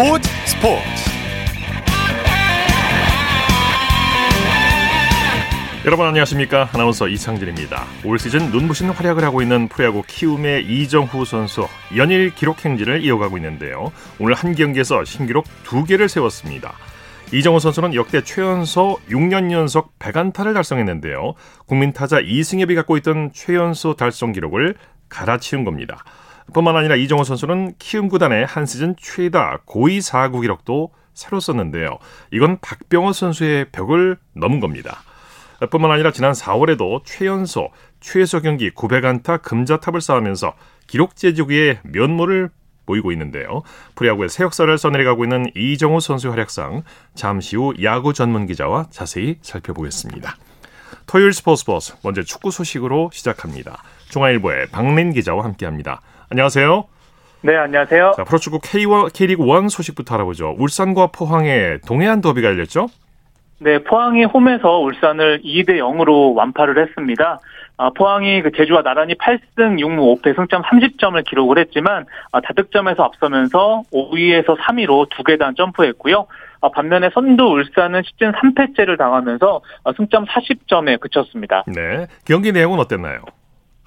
스포츠 스포츠. 여러분 안녕하십니까? 아나운서 이창진입니다. 올 시즌 눈부신 활약을 하고 있는 프로야구 키움의 이정후 선수 연일 기록 행진을 이어가고 있는데요. 오늘 한 경기에서 신기록 두 개를 세웠습니다. 이정후 선수는 역대 최연소 6년 연속 100안타를 달성했는데요. 국민 타자 이승엽이 갖고 있던 최연소 달성 기록을 갈아치운 겁니다 뿐만 아니라 이정호 선수는 키움 구단의 한 시즌 최다 고의 사구 기록도 새로 썼는데요. 이건 박병호 선수의 벽을 넘은 겁니다. 뿐만 아니라 지난 4월에도 최연소, 최소 경기 900안타 금자탑을 쌓으면서 기록 제주기의 면모를 보이고 있는데요. 프리야구의 새 역사를 써내려가고 있는 이정호 선수의 활약상 잠시 후 야구 전문 기자와 자세히 살펴보겠습니다. 토요일 스포츠 버스 먼저 축구 소식으로 시작합니다. 중앙일보의 박민 기자와 함께합니다. 안녕하세요. 네, 안녕하세요. 자, 프로축구 K1, K리그 1 소식부터 알아보죠. 울산과 포항의 동해안 더비가 열렸죠? 네, 포항이 홈에서 울산을 2대 0으로 완파를 했습니다. 아, 포항이 그 제주와 나란히 8승 6무 5패 승점 30점을 기록을 했지만 아, 다득점에서 앞서면서 5위에서 3위로 두 계단 점프했고요. 아, 반면에 선두 울산은 시즌 3패째를 당하면서 아, 승점 40점에 그쳤습니다. 네, 경기 내용은 어땠나요?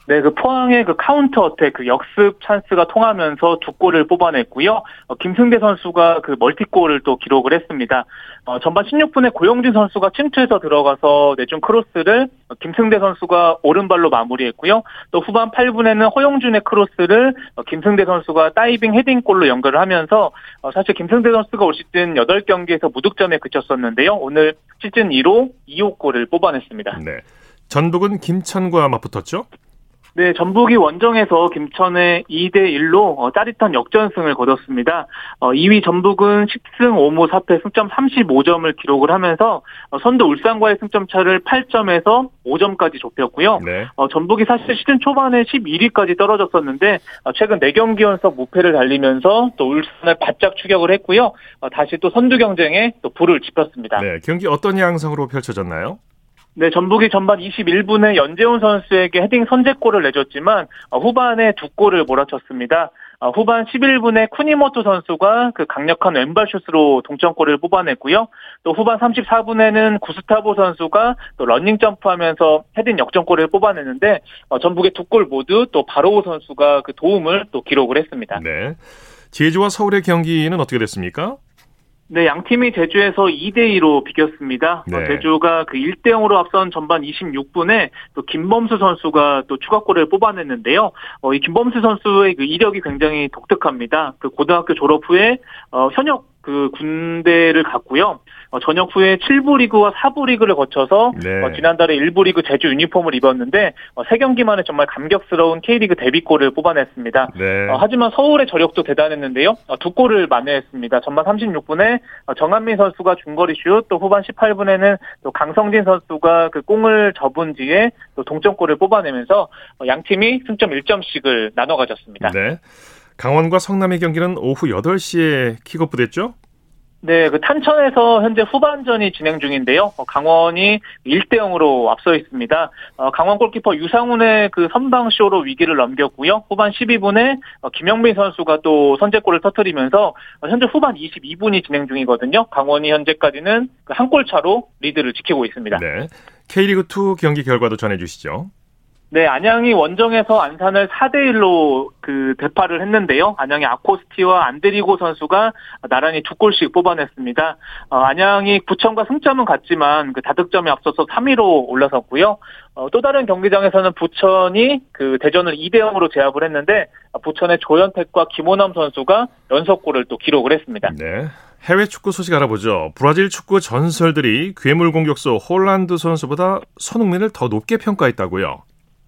네, 그 포항의 그 counter attack, 그 역습 찬스가 통하면서 두 골을 뽑아냈고요. 어, 김승대 선수가 그 멀티골을 또 기록을 했습니다. 어, 전반 16분에 고영준 선수가 침투해서 들어가서 내준 크로스를 김승대 선수가 오른발로 마무리했고요. 또 후반 8분에는 허용준의 크로스를 어, 김승대 선수가 다이빙 헤딩골로 연결을 하면서 어, 사실 김승대 선수가 올 시즌 8경기에서 무득점에 그쳤었는데요. 오늘 시즌 2로 2호 골을 뽑아냈습니다. 네. 전북은 김천과 맞붙었죠? 네, 전북이 원정에서 김천의 2대 1로 어, 짜릿한 역전승을 거뒀습니다. 어, 2위 전북은 10승 5무 4패 승점 35점을 기록을 하면서 어, 선두 울산과의 승점 차를 8점에서 5점까지 좁혔고요. 네. 어, 전북이 사실 시즌 초반에 11위까지 떨어졌었는데 어, 최근 4경기 연속 무패를 달리면서 또 울산을 바짝 추격을 했고요. 어, 다시 또 선두 경쟁에 또 불을 지폈습니다. 네, 경기 어떤 양상으로 펼쳐졌나요? 네, 전북이 전반 21분에 연제운 선수에게 헤딩 선제골을 내줬지만 어, 후반에 두 골을 몰아쳤습니다. 어, 후반 11분에 쿠니모토 선수가 그 강력한 왼발 슛으로 동점골을 뽑아냈고요. 또 후반 34분에는 구스타보 선수가 또 러닝 점프하면서 헤딩 역전골을 뽑아냈는데 어, 전북의 두 골 모두 또 바로우 선수가 그 도움을 또 기록을 했습니다. 네. 제주와 서울의 경기는 어떻게 됐습니까? 네, 양 팀이 제주에서 2대 2로 비겼습니다. 네. 어, 제주가 그 1대 0으로 앞선 전반 26분에 또 김범수 선수가 또 추가골을 뽑아냈는데요. 어, 이 김범수 선수의 그 이력이 굉장히 독특합니다. 그 고등학교 졸업 후에 어, 현역 그 군대를 갔고요. 어, 전역 후에 7부 리그와 4부 리그를 거쳐서 네. 어, 지난달에 1부 리그 제주 유니폼을 입었는데 어, 3경기 만에 정말 감격스러운 K리그 데뷔골을 뽑아냈습니다. 네. 어, 하지만 서울의 저력도 대단했는데요. 어, 두 골을 만회했습니다. 전반 36분에 어, 정한민 선수가 중거리 슛, 또 후반 18분에는 또 강성진 선수가 그 공을 접은 뒤에 또 동점골을 뽑아내면서 어, 양 팀이 승점 1점씩을 나눠 가졌습니다. 네. 강원과 성남의 경기는 오후 8시에 킥오프 됐죠? 네, 그 탄천에서 현재 후반전이 진행 중인데요. 어, 강원이 1대 0으로 앞서 있습니다. 어, 강원 골키퍼 유상훈의 그 선방쇼로 위기를 넘겼고요. 후반 12분에 어, 김영민 선수가 또 선제골을 터뜨리면서 현재 후반 22분이 진행 중이거든요. 강원이 현재까지는 그 한골 차로 리드를 지키고 있습니다. 네. K리그 2 경기 결과도 전해 주시죠. 네, 안양이 원정에서 안산을 4대 1로 그 대파를 했는데요. 안양의 아코스티와 안드리고 선수가 나란히 두 골씩 뽑아냈습니다. 어, 안양이 부천과 승점은 같지만 그 다득점에 앞서서 3위로 올라섰고요. 어, 또 다른 경기장에서는 부천이 그 대전을 2대 0으로 제압을 했는데 부천의 조현택과 김호남 선수가 연속골을 또 기록을 했습니다. 네. 해외 축구 소식 알아보죠. 브라질 축구 전설들이 괴물 공격수 홀란드 선수보다 손흥민을 더 높게 평가했다고요.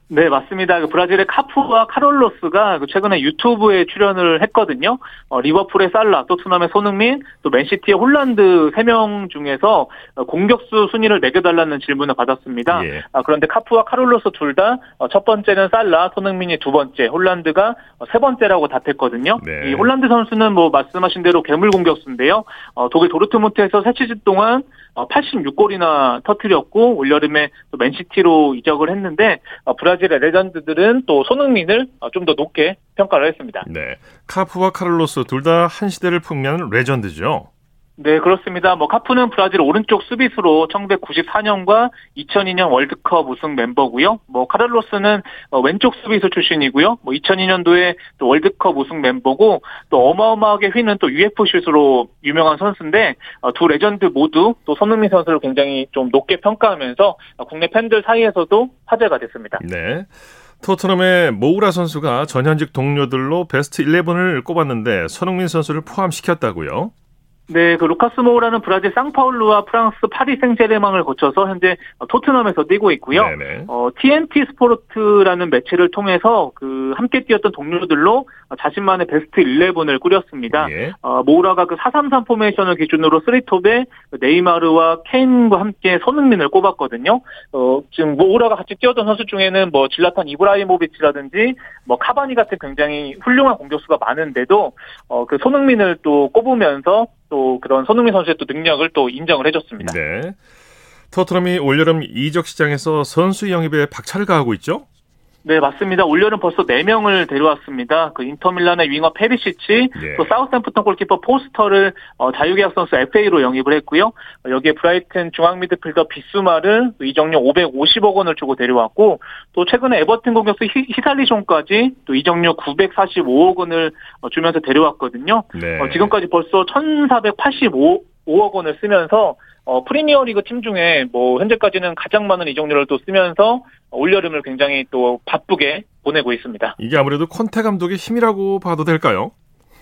네, 맞습니다. 그 브라질의 카푸와 카를로스가 그 최근에 유튜브에 출연을 했거든요. 어, 리버풀의 살라, 토트넘의 손흥민, 또 맨시티의 홀란드 3명 중에서 공격수 순위를 매겨달라는 질문을 받았습니다. 예. 아, 그런데 카푸와 카를로스 둘 다 첫 어, 번째는 살라, 손흥민이 두 번째, 홀란드가 어, 세 번째라고 답했거든요. 네. 이 홀란드 선수는 뭐 말씀하신 대로 괴물 공격수인데요. 어, 독일 도르트문트에서 세 시즌 동안 86골이나 터트렸고 올여름에 또 맨시티로 이적을 했는데 브라질 브라질의 레전드들은 또 손흥민을 어, 좀더 높게 평가를 했습니다. 네. 카푸와 카를로스 둘 다 한 시대를 풍미하는 레전드죠. 네, 그렇습니다. 뭐 카푸는 브라질 오른쪽 수비수로 1994년과 2002년 월드컵 우승 멤버고요. 뭐 카를로스는 어, 왼쪽 수비수 출신이고요. 뭐 2002년도에 또 월드컵 우승 멤버고 또 어마어마하게 휘는 또 UFO 슛으로 유명한 선수인데 어, 두 레전드 모두 또 손흥민 선수를 굉장히 좀 높게 평가하면서 국내 팬들 사이에서도 화제가 됐습니다. 네. 토트넘의 모우라 선수가 전현직 동료들로 베스트 11을 꼽았는데 손흥민 선수를 포함시켰다고요? 네, 그 루카스 모우라는 브라질 상파울루와 프랑스 파리 생제르맹을 거쳐서 현재 토트넘에서 뛰고 있고요. 네네. 어, TNT 스포츠라는 매체를 통해서 그 함께 뛰었던 동료들로 자신만의 베스트 11을 꾸렸습니다. 예. 어, 모우라가 그 433 포메이션을 기준으로 3톱에 네이마르와 케인과 함께 손흥민을 꼽았거든요. 어, 지금 모우라가 같이 뛰었던 선수 중에는 뭐 즐라탄 이브라이모비치라든지 뭐 카바니 같은 굉장히 훌륭한 공격수가 많은데도 어, 그 손흥민을 또 꼽으면서 또 그런 손흥민 선수의 또 능력을 또 인정을 해줬습니다. 네. 토트넘이 올여름 이적 시장에서 선수 영입에 박차를 가하고 있죠? 네, 맞습니다. 올여름 벌써 4명을 데려왔습니다. 그 인터밀란의 윙어 페리시치, 네. 또 사우스햄프턴 골키퍼 포스터를 어, 자유계약 선수 FA로 영입을 했고요. 어, 여기에 브라이튼 중앙 미드필더 비스마를 이적료 550억 원을 주고 데려왔고, 또 최근에 에버튼 공격수 히살리숑까지 또 이적료 945억 원을 어, 주면서 데려왔거든요. 네. 어, 지금까지 벌써 1,485억 원을 쓰면서 어, 프리미어리그 팀 중에 뭐 현재까지는 가장 많은 이적료를 또 쓰면서 올여름을 굉장히 또 바쁘게 보내고 있습니다. 이게 아무래도 콘테 감독의 힘이라고 봐도 될까요?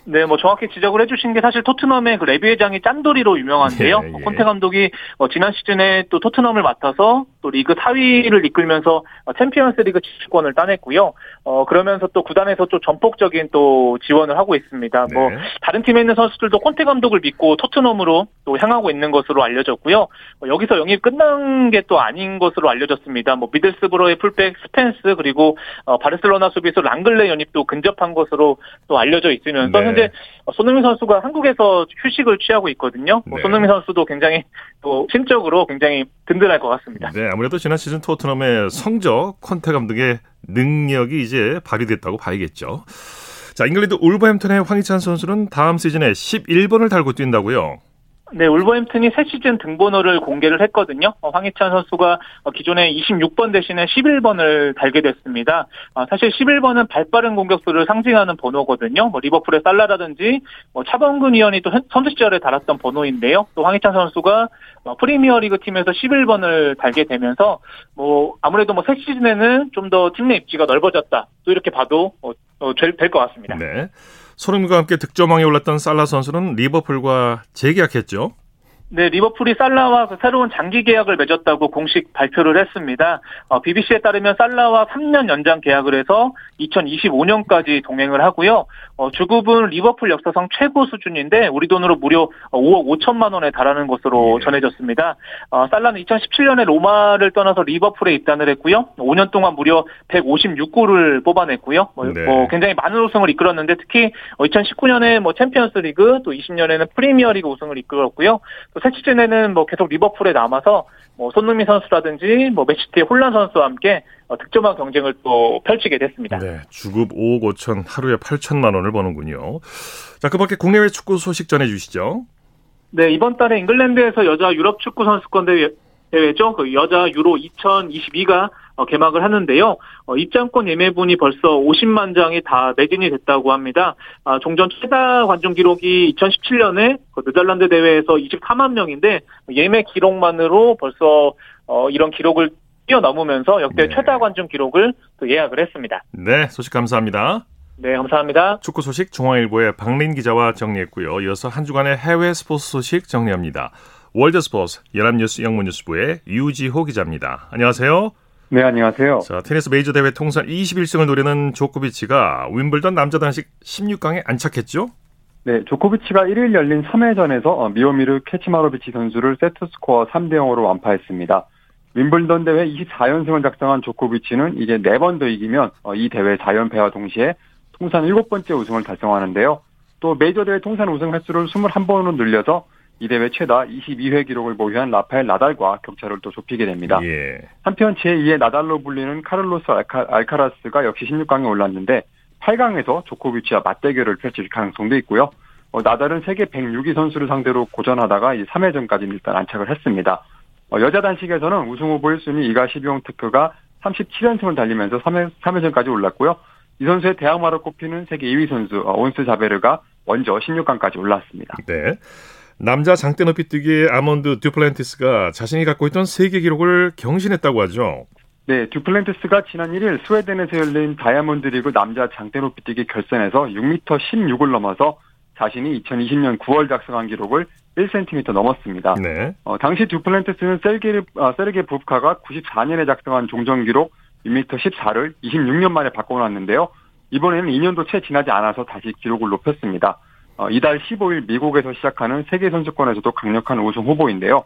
네, 뭐 정확히 지적을 해주신 게 사실 토트넘의 그 레비 회장이 짠돌이로 유명한데요. 예, 예. 콘테 감독이 어, 지난 시즌에 또 토트넘을 맡아서 또 리그 4위를 이끌면서 어, 챔피언스리그 진출권을 따냈고요. 어 그러면서 또 구단에서 또 전폭적인 또 지원을 하고 있습니다. 뭐 네. 뭐 다른 팀에 있는 선수들도 콘테 감독을 믿고 토트넘으로 또 향하고 있는 것으로 알려졌고요. 어, 여기서 영입 끝난 게 또 아닌 것으로 알려졌습니다. 뭐 미들스브로의 풀백 스펜스 그리고 어, 바르셀로나 수비수 랑글레 연입도 근접한 것으로 또 알려져 있으면서 네. 현재 손흥민 선수가 한국에서 휴식을 취하고 있거든요. 뭐 네. 손흥민 선수도 굉장히 또 심적으로 굉장히 든든할 것 같습니다. 네, 아무래도 지난 시즌 토트넘의 성적, 컨테 감독의 능력이 이제 발휘됐다고 봐야겠죠. 자, 잉글랜드 울버햄튼의 황희찬 선수는 다음 시즌에 11번을 달고 뛴다고요. 네, 울버햄튼이 새 시즌 등번호를 공개를 했거든요. 어, 황희찬 선수가 어, 기존에 26번 대신에 11번을 달게 됐습니다. 어, 사실 11번은 발빠른 공격수를 상징하는 번호거든요. 뭐 리버풀의 살라라든지 뭐 차범근 위원이 또 선수 시절에 달았던 번호인데요. 또 황희찬 선수가 프리미어리그 팀에서 11번을 달게 되면서 뭐 아무래도 뭐 새 시즌에는 좀 더 팀 내 입지가 넓어졌다. 또 이렇게 봐도 될것 같습니다. 네. 손흥민과 함께 득점왕에 올랐던 살라 선수는 리버풀과 재계약했죠. 네, 리버풀이 살라와 그 새로운 장기 계약을 맺었다고 공식 발표를 했습니다. 어, BBC에 따르면 살라와 3년 연장 계약을 해서 2025년까지 동행을 하고요. 어, 주급은 리버풀 역사상 최고 수준인데 우리 돈으로 무려 5억 5천만 원에 달하는 것으로 네. 전해졌습니다. 어, 살라는 2017년에 로마를 떠나서 리버풀에 입단을 했고요. 5년 동안 무려 156골을 뽑아냈고요. 뭐, 네. 뭐 굉장히 많은 우승을 이끌었는데 특히 2019년에 뭐 챔피언스리그 또 20년에는 프리미어리그 우승을 이끌었고요. 또새 시즌에는 뭐 계속 리버풀에 남아서 뭐 손흥민 선수라든지 뭐 맨시티의 혼란 선수와 함께 어, 득점왕 경쟁을 또 펼치게 됐습니다. 네, 주급 5억 5천 하루에 8천만 원을 버는군요. 자, 그밖에 국내외 축구 소식 전해 주시죠. 네, 이번 달에 잉글랜드에서 여자 유럽 축구 선수권 대회 대회죠. 그 여자 유로 2022가 어, 개막을 하는데요. 어, 입장권 예매분이 벌써 50만 장이 다 매진이 됐다고 합니다. 아, 종전 최다 관중 기록이 2017년에 그 네덜란드 대회에서 24만 명인데 예매 기록만으로 벌써 어, 이런 기록을 뛰어넘으면서 역대 네. 최다 관중 기록을 또 예약을 했습니다. 네, 소식 감사합니다. 네, 감사합니다. 축구 소식 중앙일보의 박린 기자와 정리했고요. 이어서 한 주간의 해외 스포츠 소식 정리합니다. 월드스포츠 연합뉴스 영문뉴스부의 유지호 기자입니다. 안녕하세요. 네, 안녕하세요. 자, 테니스 메이저 대회 통산 21승을 노리는 조코비치가 윈블던 남자 단식 16강에 안착했죠? 네, 조코비치가 1일 열린 3회전에서 어, 미오미르 케츠마노비치 선수를 세트 스코어 3대 0으로 완파했습니다. 윈블던 대회 24연승을 작성한 조코비치는 이제 4번 더 이기면 어, 이 대회 4연패와 동시에 통산 7번째 우승을 달성하는데요. 또 메이저 대회 통산 우승 횟수를 21번으로 늘려서 이 대회 최다 22회 기록을 보유한 라파엘 나달과 격차를 또 좁히게 됩니다. 예. 한편 제2의 나달로 불리는 카를로스 알카, 알카라스가 역시 16강에 올랐는데 8강에서 조코비치와 맞대결을 펼칠 가능성도 있고요. 어, 나달은 세계 106위 선수를 상대로 고전하다가 이 3회전까지 일단 안착을 했습니다. 어, 여자 단식에서는 우승 후보 1순위 이가 시비용 특크가 37연승을 달리면서 3회, 3회전까지 올랐고요. 이 선수의 대항마로 꼽히는 세계 2위 선수 어, 온스 자베르가 먼저 16강까지 올랐습니다. 네. 남자 장대 높이 뛰기의 아몬드 듀플랜티스가 자신이 갖고 있던 세계 기록을 경신했다고 하죠. 네, 듀플랜티스가 지난 1일 스웨덴에서 열린 다이아몬드 리그 남자 장대 높이 뛰기 결선에서 6m 16을 넘어서 자신이 2020년 9월 작성한 기록을 1cm 넘었습니다. 네. 어, 당시 듀플랜티스는 셀게, 어, 세르게 부프카가 94년에 작성한 종전 기록 6m 14를 26년 만에 바꿔놨는데요. 이번에는 2년도 채 지나지 않아서 다시 기록을 높였습니다. 어, 이달 15일 미국에서 시작하는 세계 선수권에서도 강력한 우승 후보인데요.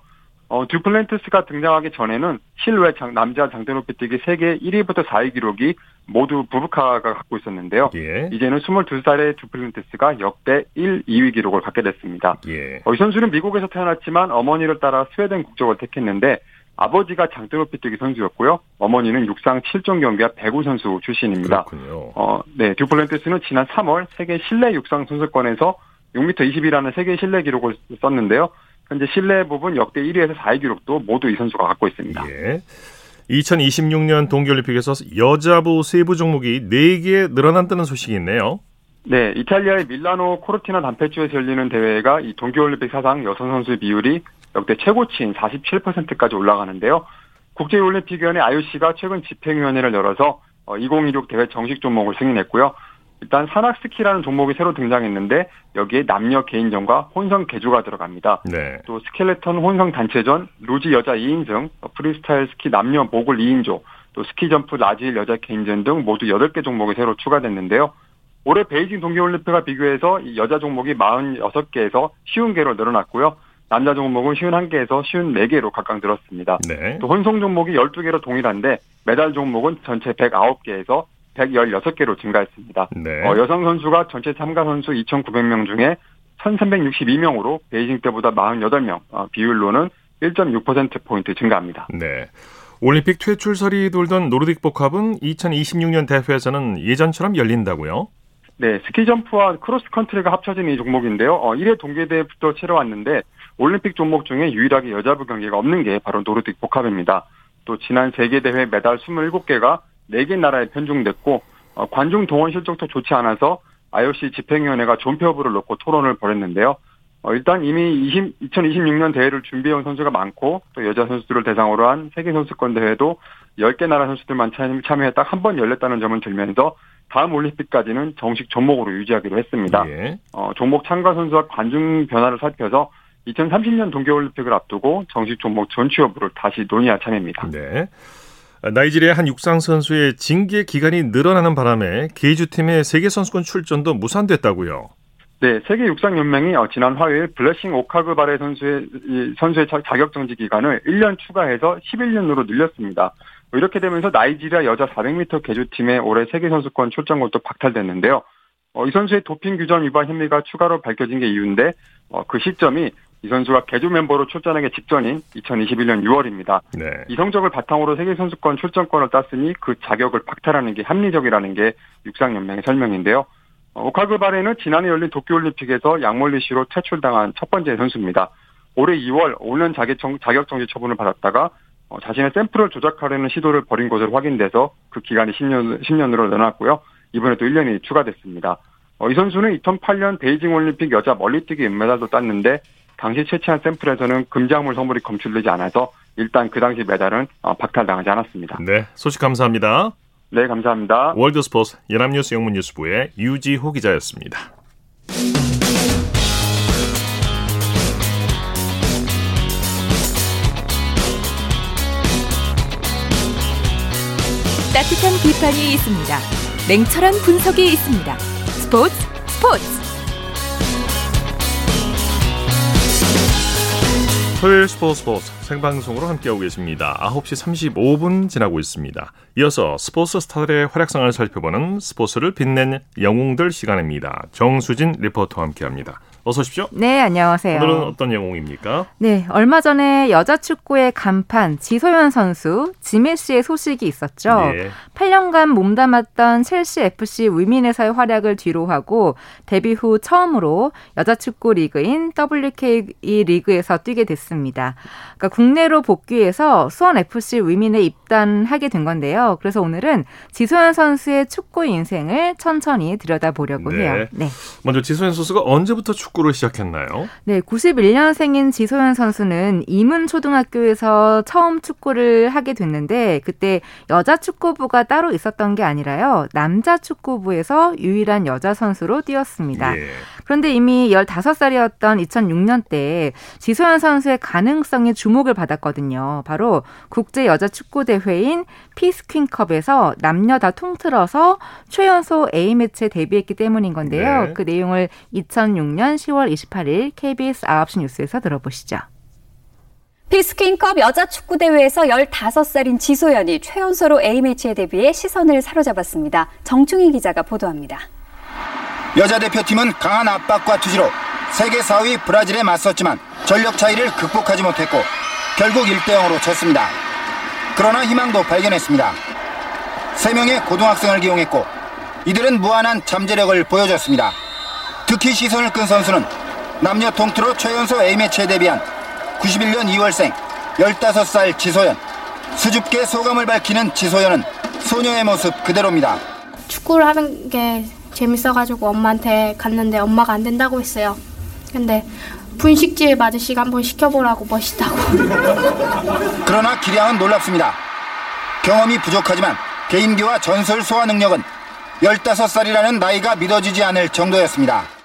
어, 듀플랜티스가 등장하기 전에는 실외 장, 남자 장대 높이 뛰기 세계 1위부터 4위 기록이 모두 부부카가 갖고 있었는데요. 예. 이제는 22살의 듀플랜티스가 역대 1, 2위 기록을 갖게 됐습니다. 예. 어, 이 선수는 미국에서 태어났지만 어머니를 따라 스웨덴 국적을 택했는데 아버지가 장대높이 뛰기 선수였고요. 어머니는 육상 7종 경기와 배구 선수 출신입니다. 그렇군요. 어, 네, 듀플랜티스는 지난 3월 세계 실내 육상 선수권에서 6m 20이라는 세계 실내 기록을 썼는데요. 현재 실내 부분 역대 1위에서 4위 기록도 모두 이 선수가 갖고 있습니다. 예. 2026년 동계올림픽에서 여자부 세부 종목이 4개 늘어난다는 소식이 있네요. 네, 이탈리아의 밀라노 코르티나 단페주에서 열리는 대회가 이 동계올림픽 사상 여성 선수의 비율이 역대 최고치인 47%까지 올라가는데요. 국제올림픽위원회 IOC가 최근 집행위원회를 열어서 2026 어, 대회 정식 종목을 승인했고요. 일단 산악 스키라는 종목이 새로 등장했는데 여기에 남녀 개인전과 혼성 계주가 들어갑니다. 네. 또 스켈레톤 혼성 단체전, 루지 여자 2인승, 프리스타일 스키 남녀 모글 2인조, 또 스키 점프 라지 여자 개인전 등 모두 8개 종목이 새로 추가됐는데요. 올해 베이징 동계올림픽과 비교해서 여자 종목이 46개에서 쉰 개로 늘어났고요. 남자 종목은 쉰 1개에서 쉰 4개로 각각 늘었습니다. 네. 또 혼성 종목이 12개로 동일한데 메달 종목은 전체 109개에서 116개로 증가했습니다. 네. 어, 여성 선수가 전체 참가 선수 2,900명 중에 1,362명으로 베이징 때보다 48명, 어, 비율로는 1.6%포인트 증가합니다. 네. 올림픽 퇴출설이 돌던 노르딕 복합은 2026년 대회에서는 예전처럼 열린다고요? 네, 스키 점프와 크로스 컨트리가 합쳐진 이 종목인데요. 어, 1회 동계대회부터 치러왔는데 올림픽 종목 중에 유일하게 여자부 경기가 없는 게 바로 노르딕 복합입니다. 또 지난 세계대회 메달 27개가 4개 나라에 편중됐고 어, 관중 동원 실적도 좋지 않아서 IOC 집행위원회가 존폐업을 놓고 토론을 벌였는데요. 어, 일단 이미 20, 2026년 대회를 준비해온 선수가 많고 또 여자 선수들을 대상으로 한 세계선수권 대회도 10개 나라 선수들만 참여해 딱 한 번 열렸다는 점은 들면서 다음 올림픽까지는 정식 종목으로 유지하기로 했습니다. 예. 어, 종목 참가 선수와 관중 변화를 살펴서 2030년 동계올림픽을 앞두고 정식 종목 전취 여부를 다시 논의할 참입니다. 네. 나이지리아 한 육상 선수의 징계 기간이 늘어나는 바람에 게이주 팀의 세계 선수권 출전도 무산됐다고요. 네, 세계 육상 연맹이 어, 지난 화요일 블레싱 오카그바레 선수의 선수의 자격 정지 기간을 1년 추가해서 11년으로 늘렸습니다. 뭐 이렇게 되면서 나이지리아 여자 400m 개주팀의 올해 세계 선수권 출전권도 박탈됐는데요. 어, 이 선수의 도핑 규정 위반 혐의가 추가로 밝혀진 게 이유인데 어, 그 시점이 이 선수가 개조 멤버로 출전하기 직전인 2021년 6월입니다. 네. 이 성적을 바탕으로 세계 선수권 출전권을 땄으니 그 자격을 박탈하는 게 합리적이라는 게 육상 연맹의 설명인데요. 어, 오카그바레는 지난해 열린 도쿄올림픽에서 양몰리시로 퇴출당한 첫 번째 선수입니다. 올해 2월 5년 자격 정지 처분을 받았다가 어, 자신의 샘플을 조작하려는 시도를 벌인 것으로 확인돼서 그 기간이 10년, 10년으로 늘어났고요. 이번에 또 1년이 추가됐습니다. 어, 이 선수는 2008년 베이징 올림픽 여자 멀리뛰기 은메달도 땄는데 당시 채취한 샘플에서는 금작물 성분이 검출되지 않아서 일단 그 당시 메달은 어, 박탈당하지 않았습니다. 네, 소식 감사합니다. 네, 감사합니다. 월드스포츠 연합뉴스 영문뉴스부의 유지호 기자였습니다. 따뜻한 비판이 있습니다. 냉철한 분석이 있습니다. 스포츠 스포츠 토요일 스포츠 스포츠 생방송으로 함께하고 계십니다. 9시 35분 지나고 있습니다. 이어서 스포츠 스타들의 활약상을 살펴보는 스포츠를 빛낸 영웅들 시간입니다. 정수진 리포터와 함께합니다. 어서 오십시오. 네, 안녕하세요. 오늘은 어떤 영웅입니까? 네, 얼마 전에 여자 축구의 간판 지소연 선수 지메 씨의 소식이 있었죠. 예. 8년간 몸담았던 첼시 FC 위민에서의 활약을 뒤로하고 데뷔 후 처음으로 여자 축구 리그인 WKE 리그에서 뛰게 됐습니다. 그러니까 국내로 복귀해서 수원 FC 위민에 입단하게 된 건데요. 그래서 오늘은 지소연 선수의 축구 인생을 천천히 들여다보려고 네. 해요. 네. 먼저 지소연 선수가 언제부터 축구 를 시작했나요? 네, 91년생인 지소연 선수는 이문 초등학교에서 처음 축구를 하게 됐는데 그때 여자 축구부가 따로 있었던 게 아니라요. 남자 축구부에서 유일한 여자 선수로 뛰었습니다. 예. 그런데 이미 15살이었던 2006년 때 지소연 선수의 가능성이 주목을 받았거든요. 바로 국제 여자 축구 대회인 피스퀸컵에서 남녀 다 통틀어서 최연소 A매치에 데뷔했기 때문인 건데요. 네. 그 내용을 2006년 10월 28일 KBS 9시 뉴스에서 들어보시죠. 피스퀸컵 여자 축구 대회에서 15살인 지소연이 최연소로 A매치에 데뷔해 시선을 사로잡았습니다. 정충희 기자가 보도합니다. 여자 대표팀은 강한 압박과 투지로 세계 4위 브라질에 맞섰지만 전력 차이를 극복하지 못했고 결국 1대 0으로 졌습니다. 그러나 희망도 발견했습니다. 3명의 고등학생을 기용했고 이들은 무한한 잠재력을 보여줬습니다. 특히 시선을 끈 선수는 남녀 통틀어 최연소 A매치에 데뷔한 91년 2월생 15살 지소연. 수줍게 소감을 밝히는 지소연은 소녀의 모습 그대로입니다. 축구를 하는 게 재밌어가지고 엄마한테 갔는데 엄마가 안 된다고 했어요. 근데 분식집 아저씨가 한번 시켜보라고 멋있다고. 그러나 기량은 놀랍습니다. 경험이 부족하지만 개인기와 전술 소화 능력은 15살이라는 나이가 믿어지지 않을 정도였습니다.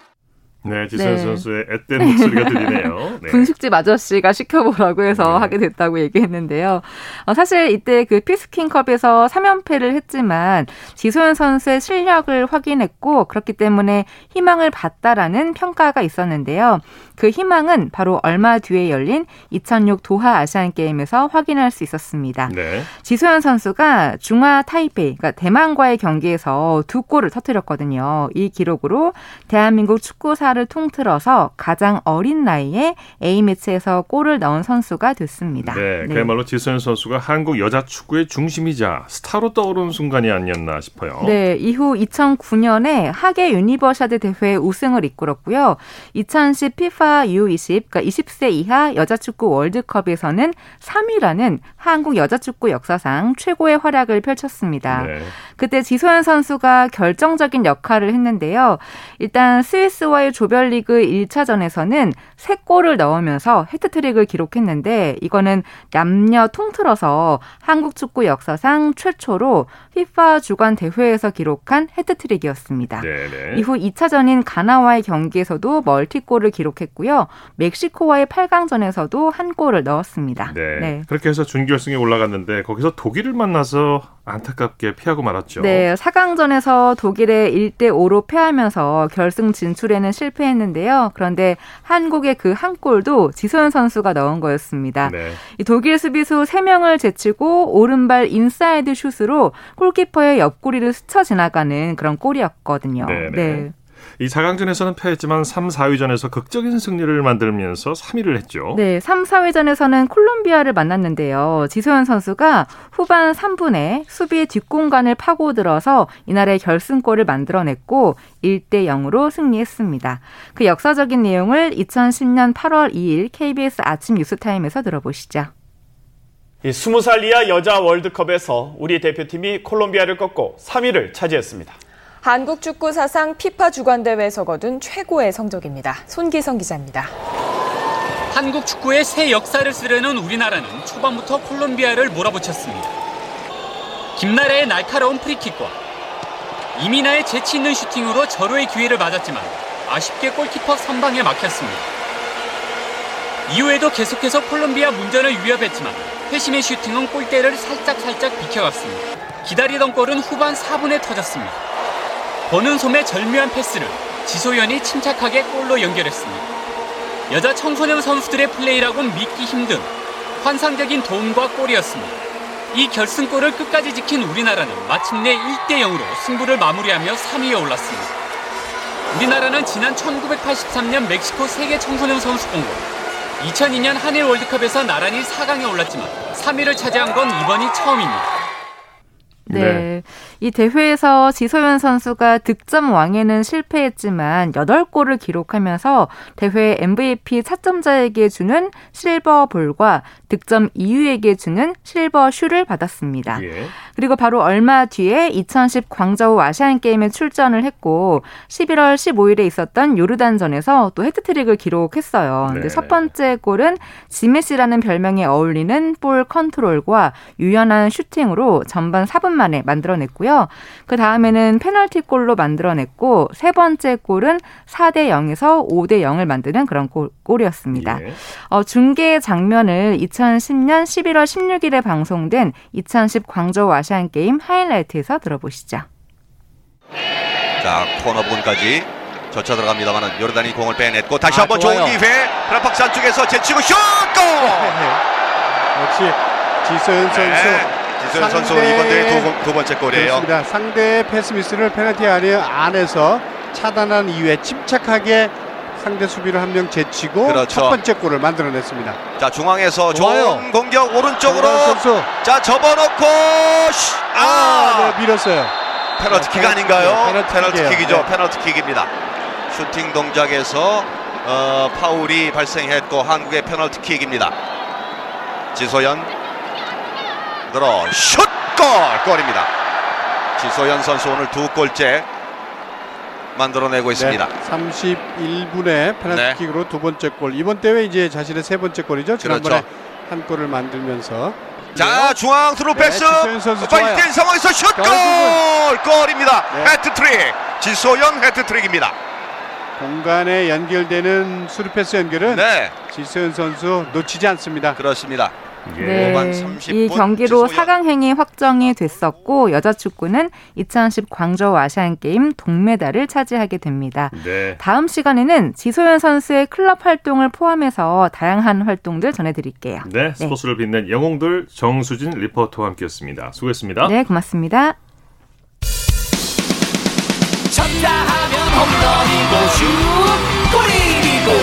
네, 지선 네. 선수의 앳된 목소리가 들리네요. 네. 분식집 아저씨가 시켜보라고 해서 네. 하게 됐다고 얘기했는데요. 어, 사실 이때 그 피스킹컵에서 3연패를 했지만 지소연 선수의 실력을 확인했고 그렇기 때문에 희망을 봤다라는 평가가 있었는데요. 그 희망은 바로 얼마 뒤에 열린 2006 도하 아시안 게임에서 확인할 수 있었습니다. 네. 지소연 선수가 중화 타이페이, 그러니까 대만과의 경기에서 두 골을 터뜨렸거든요. 이 기록으로 대한민국 축구사를 통틀어서 가장 어린 나이에 A매치에서 골을 넣은 선수가 됐습니다. 네, 네. 그야말로 지소연 선수가 한국 여자 축구의 중심이자 스타로 떠오른 순간이 아니었나 싶어요. 네, 이후 2009년에 하계 유니버시아드 대회 우승을 이끌었고요. 2010 피파 U20, 그러니까 20세 이하 여자 축구 월드컵에서는 3위라는 한국 여자 축구 역사상 최고의 활약을 펼쳤습니다. 네. 그때 지소연 선수가 결정적인 역할을 했는데요. 일단 스위스와의 조별리그 1차전에서는 3골을 넣으면서 헤트트릭을 기록했는데 이거는 남녀 통틀어서 한국 축구 역사상 최초로 FIFA 주관 대회에서 기록한 헤트트릭이었습니다. 네네. 이후 2차전인 가나와의 경기에서도 멀티골을 기록했고 요. 멕시코와의 8강전에서도 한 골을 넣었습니다. 네. 네. 그렇게 해서 준결승에 올라갔는데 거기서 독일을 만나서 안타깝게 피하고 말았죠. 네, 4강전에서 독일에 1대 5로 패하면서 결승 진출에는 실패했는데요. 그런데 한국의 그 한 골도 지소연 선수가 넣은 거였습니다. 네. 이 독일 수비수 3명을 제치고 오른발 인사이드 슛으로 골키퍼의 옆구리를 스쳐 지나가는 그런 골이었거든요. 네네. 네. 이 4강전에서는 패했지만 3, 4위전에서 극적인 승리를 만들면서 3위를 했죠. 네, 3, 4위전에서는 콜롬비아를 만났는데요. 지소연 선수가 후반 3분에 수비의 뒷공간을 파고들어서 이날의 결승골을 만들어냈고 1대 0으로 승리했습니다. 그 역사적인 내용을 2010년 8월 2일 KBS 아침 뉴스타임에서 들어보시죠. 이 20살 이하 여자 월드컵에서 우리 대표팀이 콜롬비아를 꺾고 3위를 차지했습니다. 한국 축구 사상 피파 주관 대회에서 거둔 최고의 성적입니다. 손기성 기자입니다. 한국 축구의 새 역사를 쓰려는 우리나라는 초반부터 콜롬비아를 몰아붙였습니다. 김나라의 날카로운 프리킥과 이민아의 재치 있는 슈팅으로 절호의 기회를 맞았지만 아쉽게 골키퍼 선방에 막혔습니다. 이후에도 계속해서 콜롬비아 문전을 위협했지만 회심의 슈팅은 골대를 살짝살짝 비켜갔습니다. 기다리던 골은 후반 4분에 터졌습니다. 보는 솜의 절묘한 패스를 지소연이 침착하게 골로 연결했습니다. 여자 청소년 선수들의 플레이라고는 믿기 힘든 환상적인 도움과 골이었습니다. 이 결승골을 끝까지 지킨 우리나라는 마침내 1대 0으로 승부를 마무리하며 3위에 올랐습니다. 우리나라는 지난 1983년 멕시코 세계 청소년 선수권과 2002년 한일 월드컵에서 나란히 4강에 올랐지만 3위를 차지한 건 이번이 처음입니다. 네. 네. 이 대회에서 지소연 선수가 득점 왕에는 실패했지만 8골을 기록하면서 대회 MVP 차점자에게 주는 실버 볼과 득점 2위에게 주는 실버 슈를 받았습니다. 예. 그리고 바로 얼마 뒤에 2010 광저우 아시안 게임에 출전을 했고 11월 15일에 있었던 요르단전에서 또 헤트트릭을 기록했어요. 네. 근데 첫 번째 골은 지메시라는 별명에 어울리는 볼 컨트롤과 유연한 슈팅으로 전반 4분 만에 만들어냈고요. 그 다음에는 페널티골로 만들어냈고 세 번째 골은 4대 0에서 5대 0을 만드는 그런 골, 골이었습니다. 예. 어, 중계 장면을 2010년 11월 16일에 방송된 2010 광저우 아시안 게임 하이라이트에서 들어보시죠. 자 코너 부분까지 젖혀 들어갑니다만은 요르단이 공을 빼냈고 다시 아, 한번 좋은 기회 페널티 박스 안쪽에서 제치고 슛 골! 역시 지소연 선수 네. 지소연 선수 이번 대회 두, 두 번째 골이에요. 그렇습니다. 상대 패스미스를 페널티 안에서 차단한 이후에 침착하게 상대 수비를 한 명 제치고 그렇죠. 첫 번째 골을 만들어냈습니다. 자 중앙에서 좋아요. 좋은 공격 오른쪽으로 자 접어놓고 아, 아 네, 밀었어요. 페널티킥 아닌가요? 네, 페널티킥이죠. 네. 페널티킥입니다. 슈팅 동작에서 어, 파울이 발생했고 한국의 페널티킥입니다. 지소연 들어 슛골 골입니다. 지소연 선수 오늘 두 골째 만들어내고 있습니다. 네, 31분에 페널티킥으로 네. 두 번째 골. 이번 대회 이제 자신의 세 번째 골이죠. 지난번에 그렇죠. 한 골을 만들면서 자 네. 중앙 스루 네, 패스 빨리 뛴 상황에서 슛골 골입니다. 네. 해트트릭 지소연 해트트릭입니다. 공간에 연결되는 수루 패스 연결은 네. 지소연 선수 놓치지 않습니다. 그렇습니다. 네. 이 경기로 4강 행이 확정이 됐었고 여자 축구는 2010 광저우 아시안 게임 동메달을 차지하게 됩니다. 네. 다음 시간에는 지소연 선수의 클럽 활동을 포함해서 다양한 활동들 전해드릴게요. 네, 네. 스포츠를 빛낸 영웅들 정수진 리포터와 함께했습니다. 수고했습니다. 네, 고맙습니다. 쳤다 하면 홈런이고 슛 골이고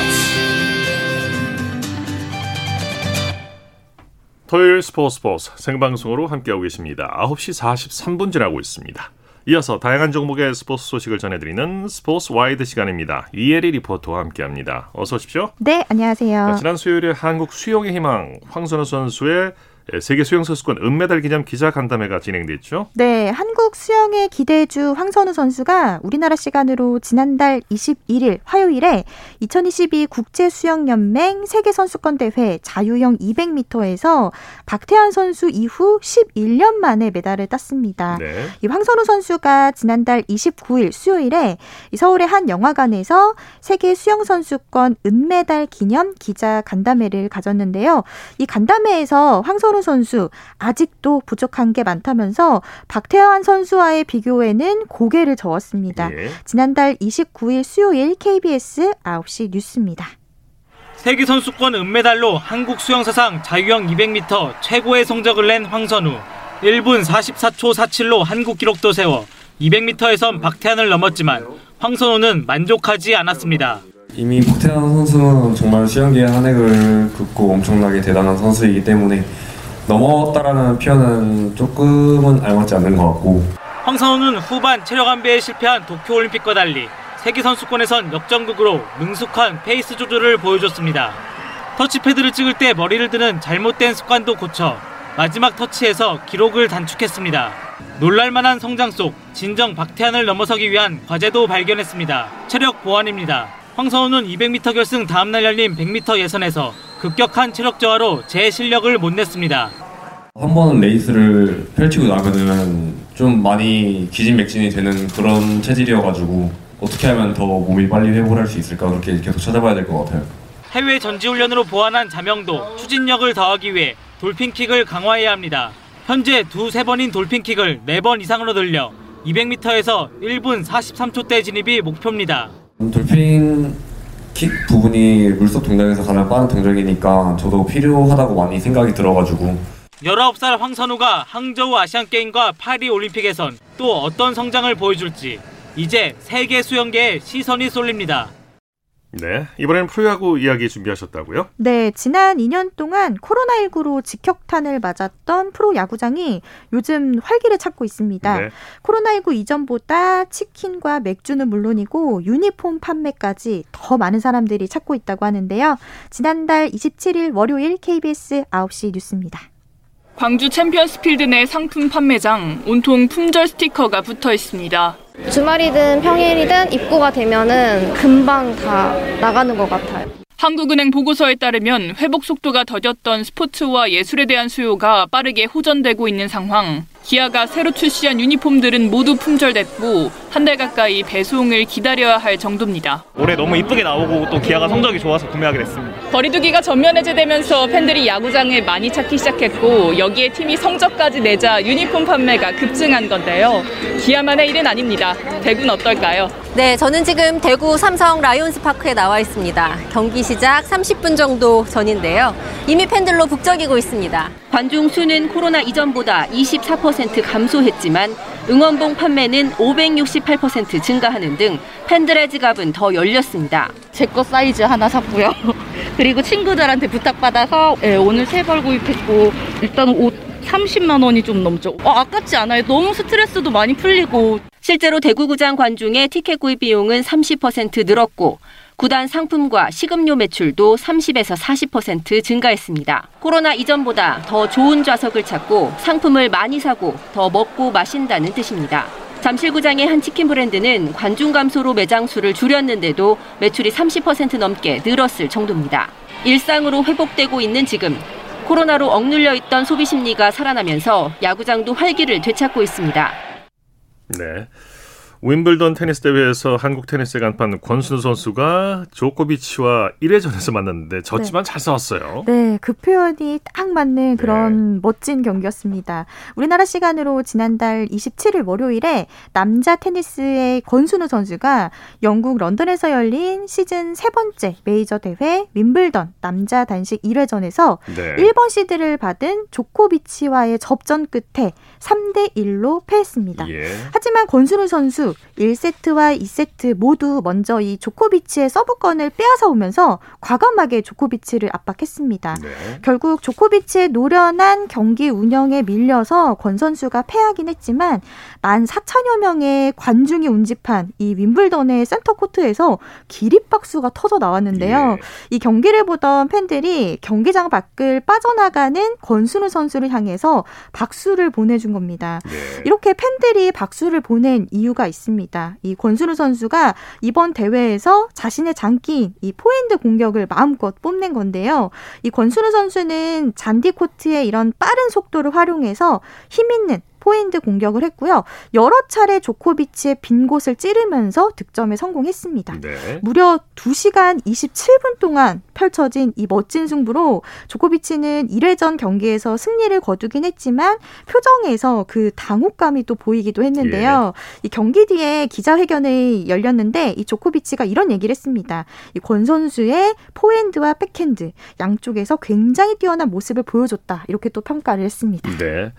토요일 스포츠 스포츠 생방송으로 함께하고 계십니다. 9시 43분 지나고 있습니다. 이어서 다양한 종목의 스포츠 소식을 전해드리는 스포츠 와이드 시간입니다. 이혜리 리포터와 함께합니다. 어서 오십시오. 네, 안녕하세요. 지난 수요일에 한국 수영의 희망 황선우 선수의 예, 세계 수영 선수권 은메달 기념 기자 간담회가 진행됐죠. 네, 한국 수영의 기대주 황선우 선수가 우리나라 시간으로 지난달 21일 화요일에 2022 국제 수영 연맹 세계 선수권 대회 자유형 200m에서 박태환 선수 이후 11년 만에 메달을 땄습니다. 네. 이 황선우 선수가 지난달 29일 수요일에 서울의 한 영화관에서 세계 수영 선수권 은메달 기념 기자 간담회를 가졌는데요. 이 간담회에서 황선우 황선우 선수 아직도 부족한 게 많다면서 박태환 선수와의 비교에는 고개를 저었습니다. 예. 지난달 29일 수요일 KBS 9시 뉴스입니다. 세계 선수권 은메달로 한국 수영 사상 자유형 200m 최고의 성적을 낸 황선우. 1분 44초 47로 한국 기록도 세워 200m에선 박태환을 넘었지만 황선우는 만족하지 않았습니다. 이미 박태환 선수는 정말 수영계의 한 획을 긋고 엄청나게 대단한 선수이기 때문에 넘었다라는 표현은 조금은 알맞지 않는 것 같고 황선우는 후반 체력 안배에 실패한 도쿄올림픽과 달리 세계 선수권에선 역전극으로 능숙한 페이스 조절을 보여줬습니다. 터치패드를 찍을 때 머리를 드는 잘못된 습관도 고쳐 마지막 터치에서 기록을 단축했습니다. 놀랄만한 성장 속 진정 박태환을 넘어서기 위한 과제도 발견했습니다. 체력 보완입니다. 황선우는 200m 결승 다음날 열린 100m 예선에서 급격한 체력 저하로 제 실력을 못 냈습니다. 한 번 레이스를 펼치고 나면은 좀 많이 기진맥진이 되는 그런 체질이어가지고 어떻게 하면 더 몸이 빨리 회복할 수 있을까 그렇게 계속 찾아봐야 될 것 같아요. 해외 전지훈련으로 보완한 자명도, 추진력을 더하기 위해 돌핀킥을 강화해야 합니다. 현재 두세 번인 돌핀킥을 네 번 이상으로 늘려 200m에서 1분 43초대 진입이 목표입니다. 돌핀 킥 부분이 물속 동작에서 가장 빠른 동작이니까 저도 필요하다고 많이 생각이 들어가지고 19살 황선우가 항저우 아시안게임과 파리 올림픽에선 또 어떤 성장을 보여줄지 이제 세계 수영계에 시선이 쏠립니다. 네, 이번에는 프로야구 이야기 준비하셨다고요? 네, 지난 2년 동안 코로나19로 직격탄을 맞았던 프로야구장이 요즘 활기를 찾고 있습니다. 네. 코로나19 이전보다 치킨과 맥주는 물론이고 유니폼 판매까지 더 많은 사람들이 찾고 있다고 하는데요. 지난달 27일 월요일 KBS 9시 뉴스입니다. 광주 챔피언스필드 내 상품 판매장 온통 품절 스티커가 붙어 있습니다. 주말이든 평일이든 입고가 되면은 금방 다 나가는 것 같아요. 한국은행 보고서에 따르면 회복 속도가 더뎠던 스포츠와 예술에 대한 수요가 빠르게 호전되고 있는 상황. 기아가 새로 출시한 유니폼들은 모두 품절됐고 한 달 가까이 배송을 기다려야 할 정도입니다. 올해 너무 이쁘게 나오고 또 기아가 성적이 좋아서 구매하게 됐습니다. 거리두기가 전면 해제되면서 팬들이 야구장을 많이 찾기 시작했고 여기에 팀이 성적까지 내자 유니폼 판매가 급증한 건데요. 기아만의 일은 아닙니다. 대구는 어떨까요? 네, 저는 지금 대구 삼성 라이온스 파크에 나와 있습니다. 경기 시작 30분 정도 전인데요. 이미 팬들로 북적이고 있습니다. 관중 수는 코로나 이전보다 24% 감소했지만 응원봉 판매는 568% 증가하는 등 팬들의 지갑은 더 열렸습니다. 제 거 사이즈 하나 샀고요. 그리고 친구들한테 부탁받아서 네, 오늘 세 벌 구입했고 일단 옷 30만 원이 좀 넘죠. 어, 아깝지 않아요. 너무 스트레스도 많이 풀리고. 실제로 대구구장 관중의 티켓 구입 비용은 30% 늘었고 구단 상품과 식음료 매출도 30에서 40% 증가했습니다. 코로나 이전보다 더 좋은 좌석을 찾고 상품을 많이 사고 더 먹고 마신다는 뜻입니다. 잠실구장의 한 치킨 브랜드는 관중 감소로 매장 수를 줄였는데도 매출이 30% 넘게 늘었을 정도입니다. 일상으로 회복되고 있는 지금 코로나로 억눌려 있던 소비 심리가 살아나면서 야구장도 활기를 되찾고 있습니다. 네. 윈블던 테니스 대회에서 한국 테니스 간판 권순우 선수가 조코비치와 1회전에서 만났는데 졌지만 네. 잘 싸웠어요. 네, 그 표현이 딱 맞는 그런 네. 멋진 경기였습니다. 우리나라 시간으로 지난달 27일 월요일에 남자 테니스의 권순우 선수가 영국 런던에서 열린 시즌 세 번째 메이저 대회 윈블던 남자 단식 1회전에서 네. 1번 시드를 받은 조코비치와의 접전 끝에 3대 1로 패했습니다. 예. 하지만 권순우 선수 1세트와 2세트 모두 먼저 이 조코비치의 서브권을 빼앗아 오면서 과감하게 조코비치를 압박했습니다. 네. 결국 조코비치의 노련한 경기 운영에 밀려서 권 선수가 패하긴 했지만 14,000여 명의 관중이 운집한 이 윔블던의 센터 코트에서 기립박수가 터져 나왔는데요. 예. 이 경기를 보던 팬들이 경기장 밖을 빠져나가는 권순우 선수를 향해서 박수를 보내준 겁니다. 네. 이렇게 팬들이 박수를 보낸 이유가 있습니다. 있습니다. 이 권순우 선수가 이번 대회에서 자신의 장기인 이 포핸드 공격을 마음껏 뽐낸 건데요. 이 권순우 선수는 잔디 코트의 이런 빠른 속도를 활용해서 힘 있는 포핸드 공격을 했고요. 여러 차례 조코비치의 빈 곳을 찌르면서 득점에 성공했습니다. 네. 무려 2시간 27분 동안 펼쳐진 이 멋진 승부로 조코비치는 1회전 경기에서 승리를 거두긴 했지만 표정에서 그 당혹감이 또 보이기도 했는데요. 예. 이 경기 뒤에 기자회견이 열렸는데 이 조코비치가 이런 얘기를 했습니다. 이 권 선수의 포핸드와 백핸드 양쪽에서 굉장히 뛰어난 모습을 보여줬다. 이렇게 또 평가를 했습니다. 네.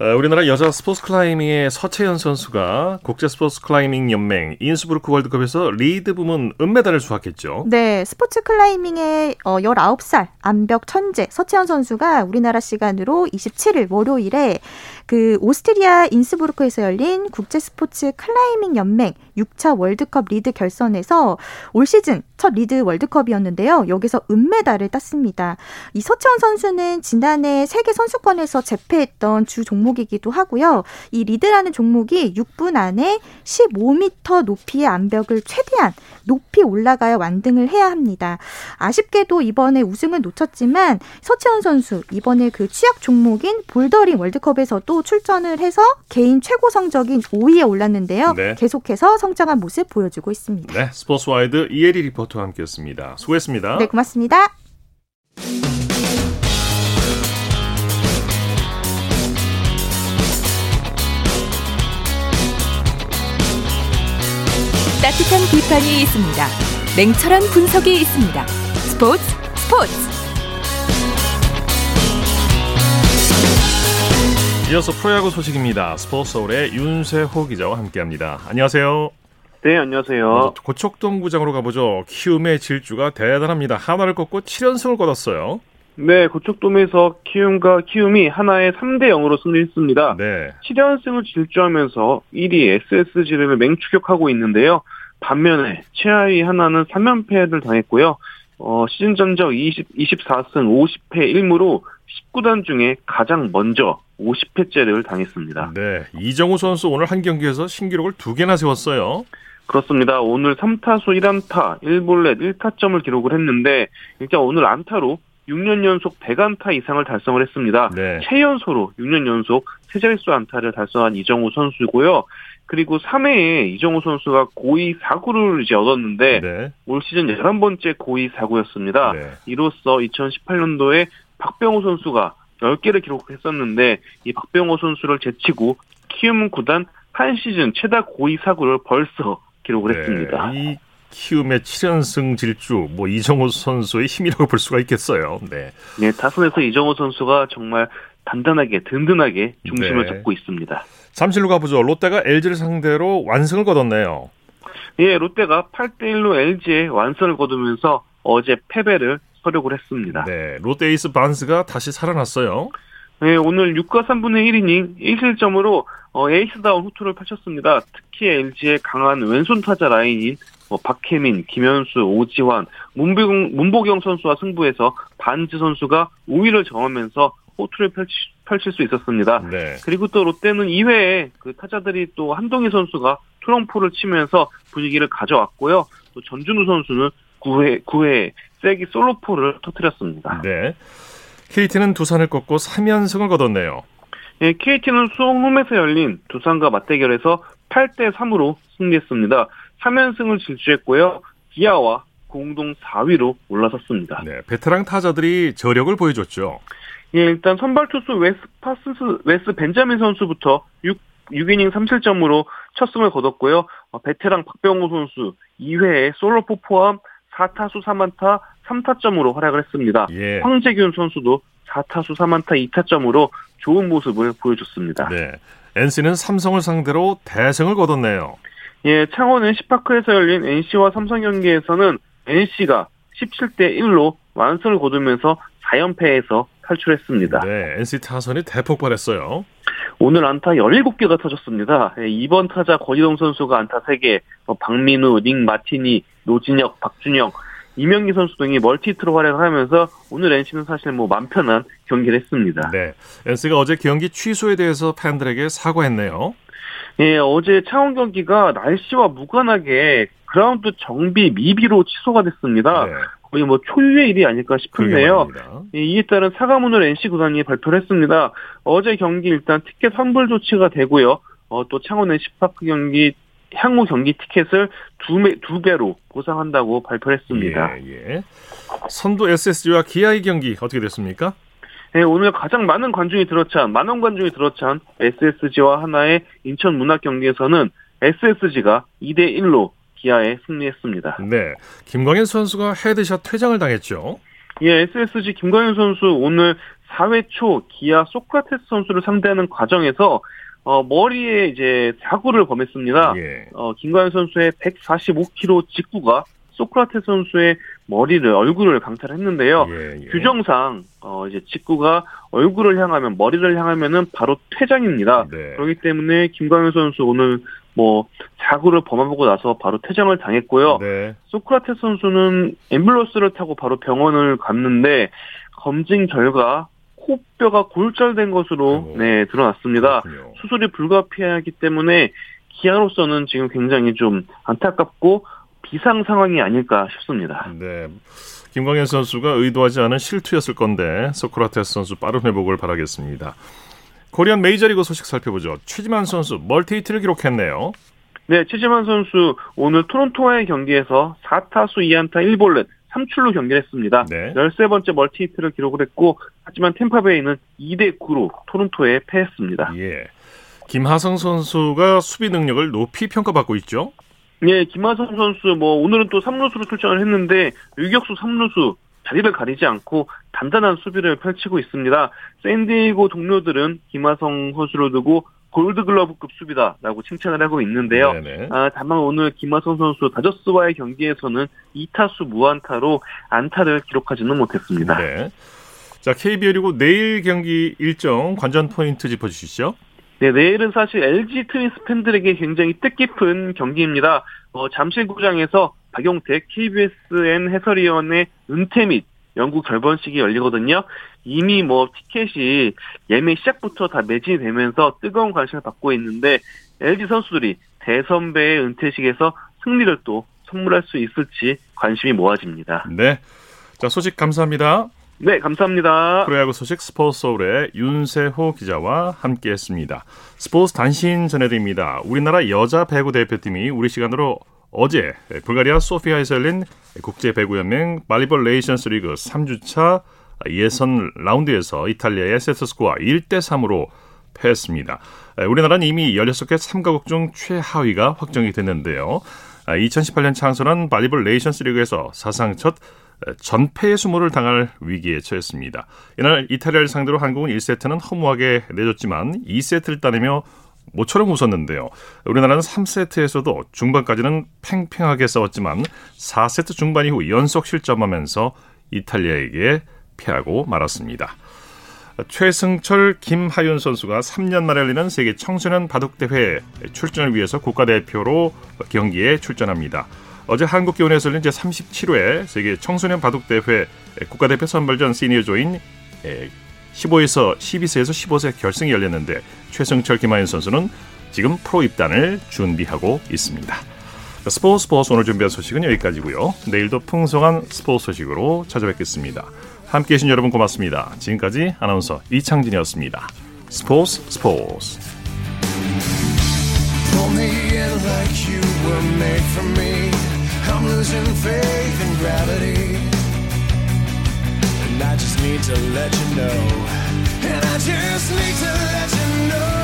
어, 우리나라 여자 스포츠 클라이밍의 서채현 선수가 국제 스포츠 클라이밍 연맹 인스부르크 월드컵에서 리드 부문 은메달을 수확했죠. 네, 스포츠 클라이밍의 19살 어, 암벽 천재 서채현 선수가 우리나라 시간으로 27일 월요일에 그 오스트리아 인스부르크에서 열린 국제 스포츠 클라이밍 연맹 6차 월드컵 리드 결선에서 올 시즌 첫 리드 월드컵이었는데요. 여기서 은메달을 땄습니다. 이 서채현 선수는 지난해 세계 선수권에서 제패했던 주 종목이기도 하고요. 이 리드라는 종목이 6분 안에 15m 높이의 암벽을 최대한 높이 올라가야 완등을 해야 합니다. 아쉽게도 이번에 우승을 놓쳤지만 서채현 선수 이번에 그 취약 종목인 볼더링 월드컵에서도 출전을 해서 개인 최고 성적인 5위에 올랐는데요. 네. 계속해서 성장한 모습 보여주고 있습니다. 네, 스포츠와이드 이혜리 리포터와 함께했습니다. 수고했습니다. 네, 고맙습니다. 따뜻한 비판이 있습니다. 냉철한 분석이 있습니다. 스포츠 스포츠 이어서 프로야구 소식입니다. 스포츠 서울의 윤세호 기자와 함께합니다. 안녕하세요. 네, 안녕하세요. 고척동 구장으로 가보죠. 키움의 질주가 대단합니다. 하나를 꺾고 7연승을 거뒀어요. 네, 고척돔에서 키움과 키움이 하나의 3대 0으로 승리했습니다. 네. 7연승을 질주하면서 1위 SSG를 맹추격하고 있는데요. 반면에 최하위 하나는 3연패를 당했고요. 어, 시즌 전적 20, 24승 50패 1무로 19단 중에 가장 먼저 50회째를 당했습니다. 네, 이정우 선수 오늘 한 경기에서 신기록을 두 개나 세웠어요. 그렇습니다. 오늘 3타수 1안타, 1볼넷 1타점을 기록을 했는데 일단 오늘 안타로 6년 연속 100안타 이상을 달성을 했습니다. 네. 최연소로 6년 연속 세자릿수 안타를 달성한 이정우 선수고요. 그리고 3회에 이정우 선수가 고의 사구를 이제 얻었는데 네. 올 시즌 11번째 고의 사구였습니다. 네. 이로써 2018년도에 박병호 선수가 10개를 기록했었는데 이 박병호 선수를 제치고 키움 구단 한 시즌 최다 고의 사구를 벌써 기록을 했습니다. 네, 이 키움의 7연승 질주, 뭐 이정호 선수의 힘이라고 볼 수가 있겠어요. 네. 네, 타선에서 이정호 선수가 정말 단단하게 든든하게 중심을 네. 잡고 있습니다. 잠실로 가보죠. 롯데가 LG를 상대로 완승을 거뒀네요. 예, 롯데가 8대 1로 LG에 완선을 거두면서 어제 패배를 서력을 했습니다. 네, 롯데 에이스 반스가 다시 살아났어요. 네, 오늘 6과 3분의 1이닝 1실점으로 어, 에이스다운 호투를 펼쳤습니다. 특히 LG의 강한 왼손 타자 라인인 어, 박해민, 김현수, 오지환, 문보경, 문보경 선수와 승부해서 반즈 선수가 우위를 점하면서 호투를 펼치, 펼칠 수 있었습니다. 네. 그리고 또 롯데는 2회에 그 타자들이 또 한동희 선수가 투런포를 치면서 분위기를 가져왔고요. 또 전준우 선수는 9회, 9회 쐐기 솔로포를 터뜨렸습니다. 네. KT는 두산을 꺾고 3연승을 거뒀네요. 예, KT는 수원 홈에서 열린 두산과 맞대결에서 8대 3으로 승리했습니다. 3연승을 질주했고요. 기아와 공동 4위로 올라섰습니다. 네, 베테랑 타자들이 저력을 보여줬죠. 예, 일단 선발 투수 웨스 파슨스, 웨스 벤자민 선수부터 6, 6이닝 3실점으로 첫 승을 거뒀고요. 어, 베테랑 박병호 선수 2회에 솔로포 포함 4타수 3안타 3타점으로 활약을 했습니다. 예. 황재균 선수도 4타수 3안타 2타점으로 좋은 모습을 보여줬습니다. 네. NC는 삼성을 상대로 대승을 거뒀네요. 예, 창원 NC파크에서 열린 NC와 삼성 경기에서는 NC가 17대 1로 완승을 거두면서 4연패에서 탈출했습니다. 네, NC 타선이 대폭발했어요. 오늘 안타 17개가 터졌습니다. 예, 2번 타자 권희동 선수가 안타 3개, 뭐 박민우, 닉 마티니, 노진혁, 박준영, 이명기 선수 등이 멀티히트로 활약을 하면서 오늘 NC는 사실 뭐 맘 편한 경기를 했습니다. 네. NC가 어제 경기 취소에 대해서 팬들에게 사과했네요. 예, 어제 창원 경기가 날씨와 무관하게 그라운드 정비 미비로 취소가 됐습니다. 거의 뭐 초유의 일이 아닐까 싶은데요. 예, 이에 따른 사과문을 NC 구단이 발표를 했습니다. 어제 경기 일단 티켓 환불 조치가 되고요. 어, 또 창원 NC 파크 경기 향후 경기 티켓을 두, 매, 두 배로 보상한다고 발표했습니다. 예, 예. 선두 SSG와 기아의 경기 어떻게 됐습니까? 네, 오늘 가장 많은 관중이 들어찬 만원 관중이 들어찬 SSG와 기아의 인천 문학 경기에서는 SSG가 2대 1로 기아에 승리했습니다. 네, 김광현 선수가 헤드샷 퇴장을 당했죠. 예, SSG 김광현 선수 오늘 4회 초 기아 소크라테스 선수를 상대하는 과정에서 어, 머리에 이제 사구를 범했습니다. 예. 어, 김광현 선수의 145km 직구가 소크라테스 선수의 머리를 얼굴을 강탈했는데요. 예, 규정상 어, 이제 직구가 얼굴을 향하면 머리를 향하면은 바로 퇴장입니다. 네. 그렇기 때문에 김광현 선수 오늘 뭐 사구를 범하고 나서 바로 퇴장을 당했고요. 네. 소크라테스 선수는 앰뷸런스를 타고 바로 병원을 갔는데 검진 결과 코뼈가 골절된 것으로 네 드러났습니다. 수술이 불가피하기 때문에 기아로서는 지금 굉장히 좀 안타깝고 비상 상황이 아닐까 싶습니다. 네. 김광현 선수가 의도하지 않은 실투였을 건데 소크라테스 선수 빠른 회복을 바라겠습니다. 코리안 메이저리그 소식 살펴보죠. 최지만 선수 멀티히트를 기록했네요. 네, 최지만 선수 오늘 토론토와의 경기에서 4타수 2안타 1볼넷 3출루 경기를 했습니다. 네. 13번째 멀티히트를 기록을 했고 하지만 템파베이는 2대 9로 토론토에 패했습니다. 예. 김하성 선수가 수비 능력을 높이 평가받고 있죠. 예, 김하성 선수 뭐 오늘은 또 3루수로 출전을 했는데 유격수 3루수 자리를 가리지 않고 단단한 수비를 펼치고 있습니다. 샌디에이고 동료들은 김하성 선수를 두고 골드글러브급 수비다라고 칭찬을 하고 있는데요. 아, 다만 오늘 김하성 선수 다저스와의 경기에서는 2타수 무안타로 안타를 기록하지는 못했습니다. 네. 자, KBO 그리고 내일 경기 일정 관전 포인트 짚어주시죠. 네, 내일은 사실 LG 트윈스 팬들에게 굉장히 뜻깊은 경기입니다. 어, 잠실구장에서 박용택 KBSN 해설위원의 은퇴 및 영국 결번식이 열리거든요. 이미 뭐 티켓이 예매 시작부터 다 매진이 되면서 뜨거운 관심을 받고 있는데 LG 선수들이 대선배의 은퇴식에서 승리를 또 선물할 수 있을지 관심이 모아집니다. 네. 자, 소식 감사합니다. 네, 감사합니다. 프로야구 소식 스포츠 서울의 윤세호 기자와 함께했습니다. 스포츠 단신 전해드립니다. 우리나라 여자 배구 대표팀이 우리 시간으로 어제 불가리아 소피아에서 열린 국제 배구연맹 발리볼 네이션스 리그 3주차 예선 라운드에서 이탈리아에 세트 스코어 1대 3으로 패했습니다. 우리나라는 이미 16개 참가국 중 최하위가 확정이 됐는데요. 2018년 창설한 발리볼 네이션스 리그에서 사상 첫 전패의 수모를 당할 위기에 처했습니다. 이날 이탈리아를 상대로 한국은 1세트는 허무하게 내줬지만 2세트를 따내며 모처럼 웃었는데요. 우리나라는 3세트에서도 중반까지는 팽팽하게 싸웠지만 4세트 중반 이후 연속 실점하면서 이탈리아에게 패하고 말았습니다. 최승철, 김하윤 선수가 3년 만에 열리는 세계 청소년 바둑대회 출전을 위해서 국가대표로 경기에 출전합니다. 어제 한국 기원에서 열린 제37회 세계 청소년 바둑대회 국가대표 선발전 시니어조인 15에서 12세에서 15세 결승이 열렸는데 최승철 김하인 선수는 지금 프로 입단을 준비하고 있습니다. 스포츠 스포츠 오늘 준비한 소식은 여기까지고요. 내일도 풍성한 스포츠 소식으로 찾아뵙겠습니다. 함께해 주신 여러분 고맙습니다. 지금까지 아나운서 이창진이었습니다. 스포츠 스포츠 I just need to let you know know.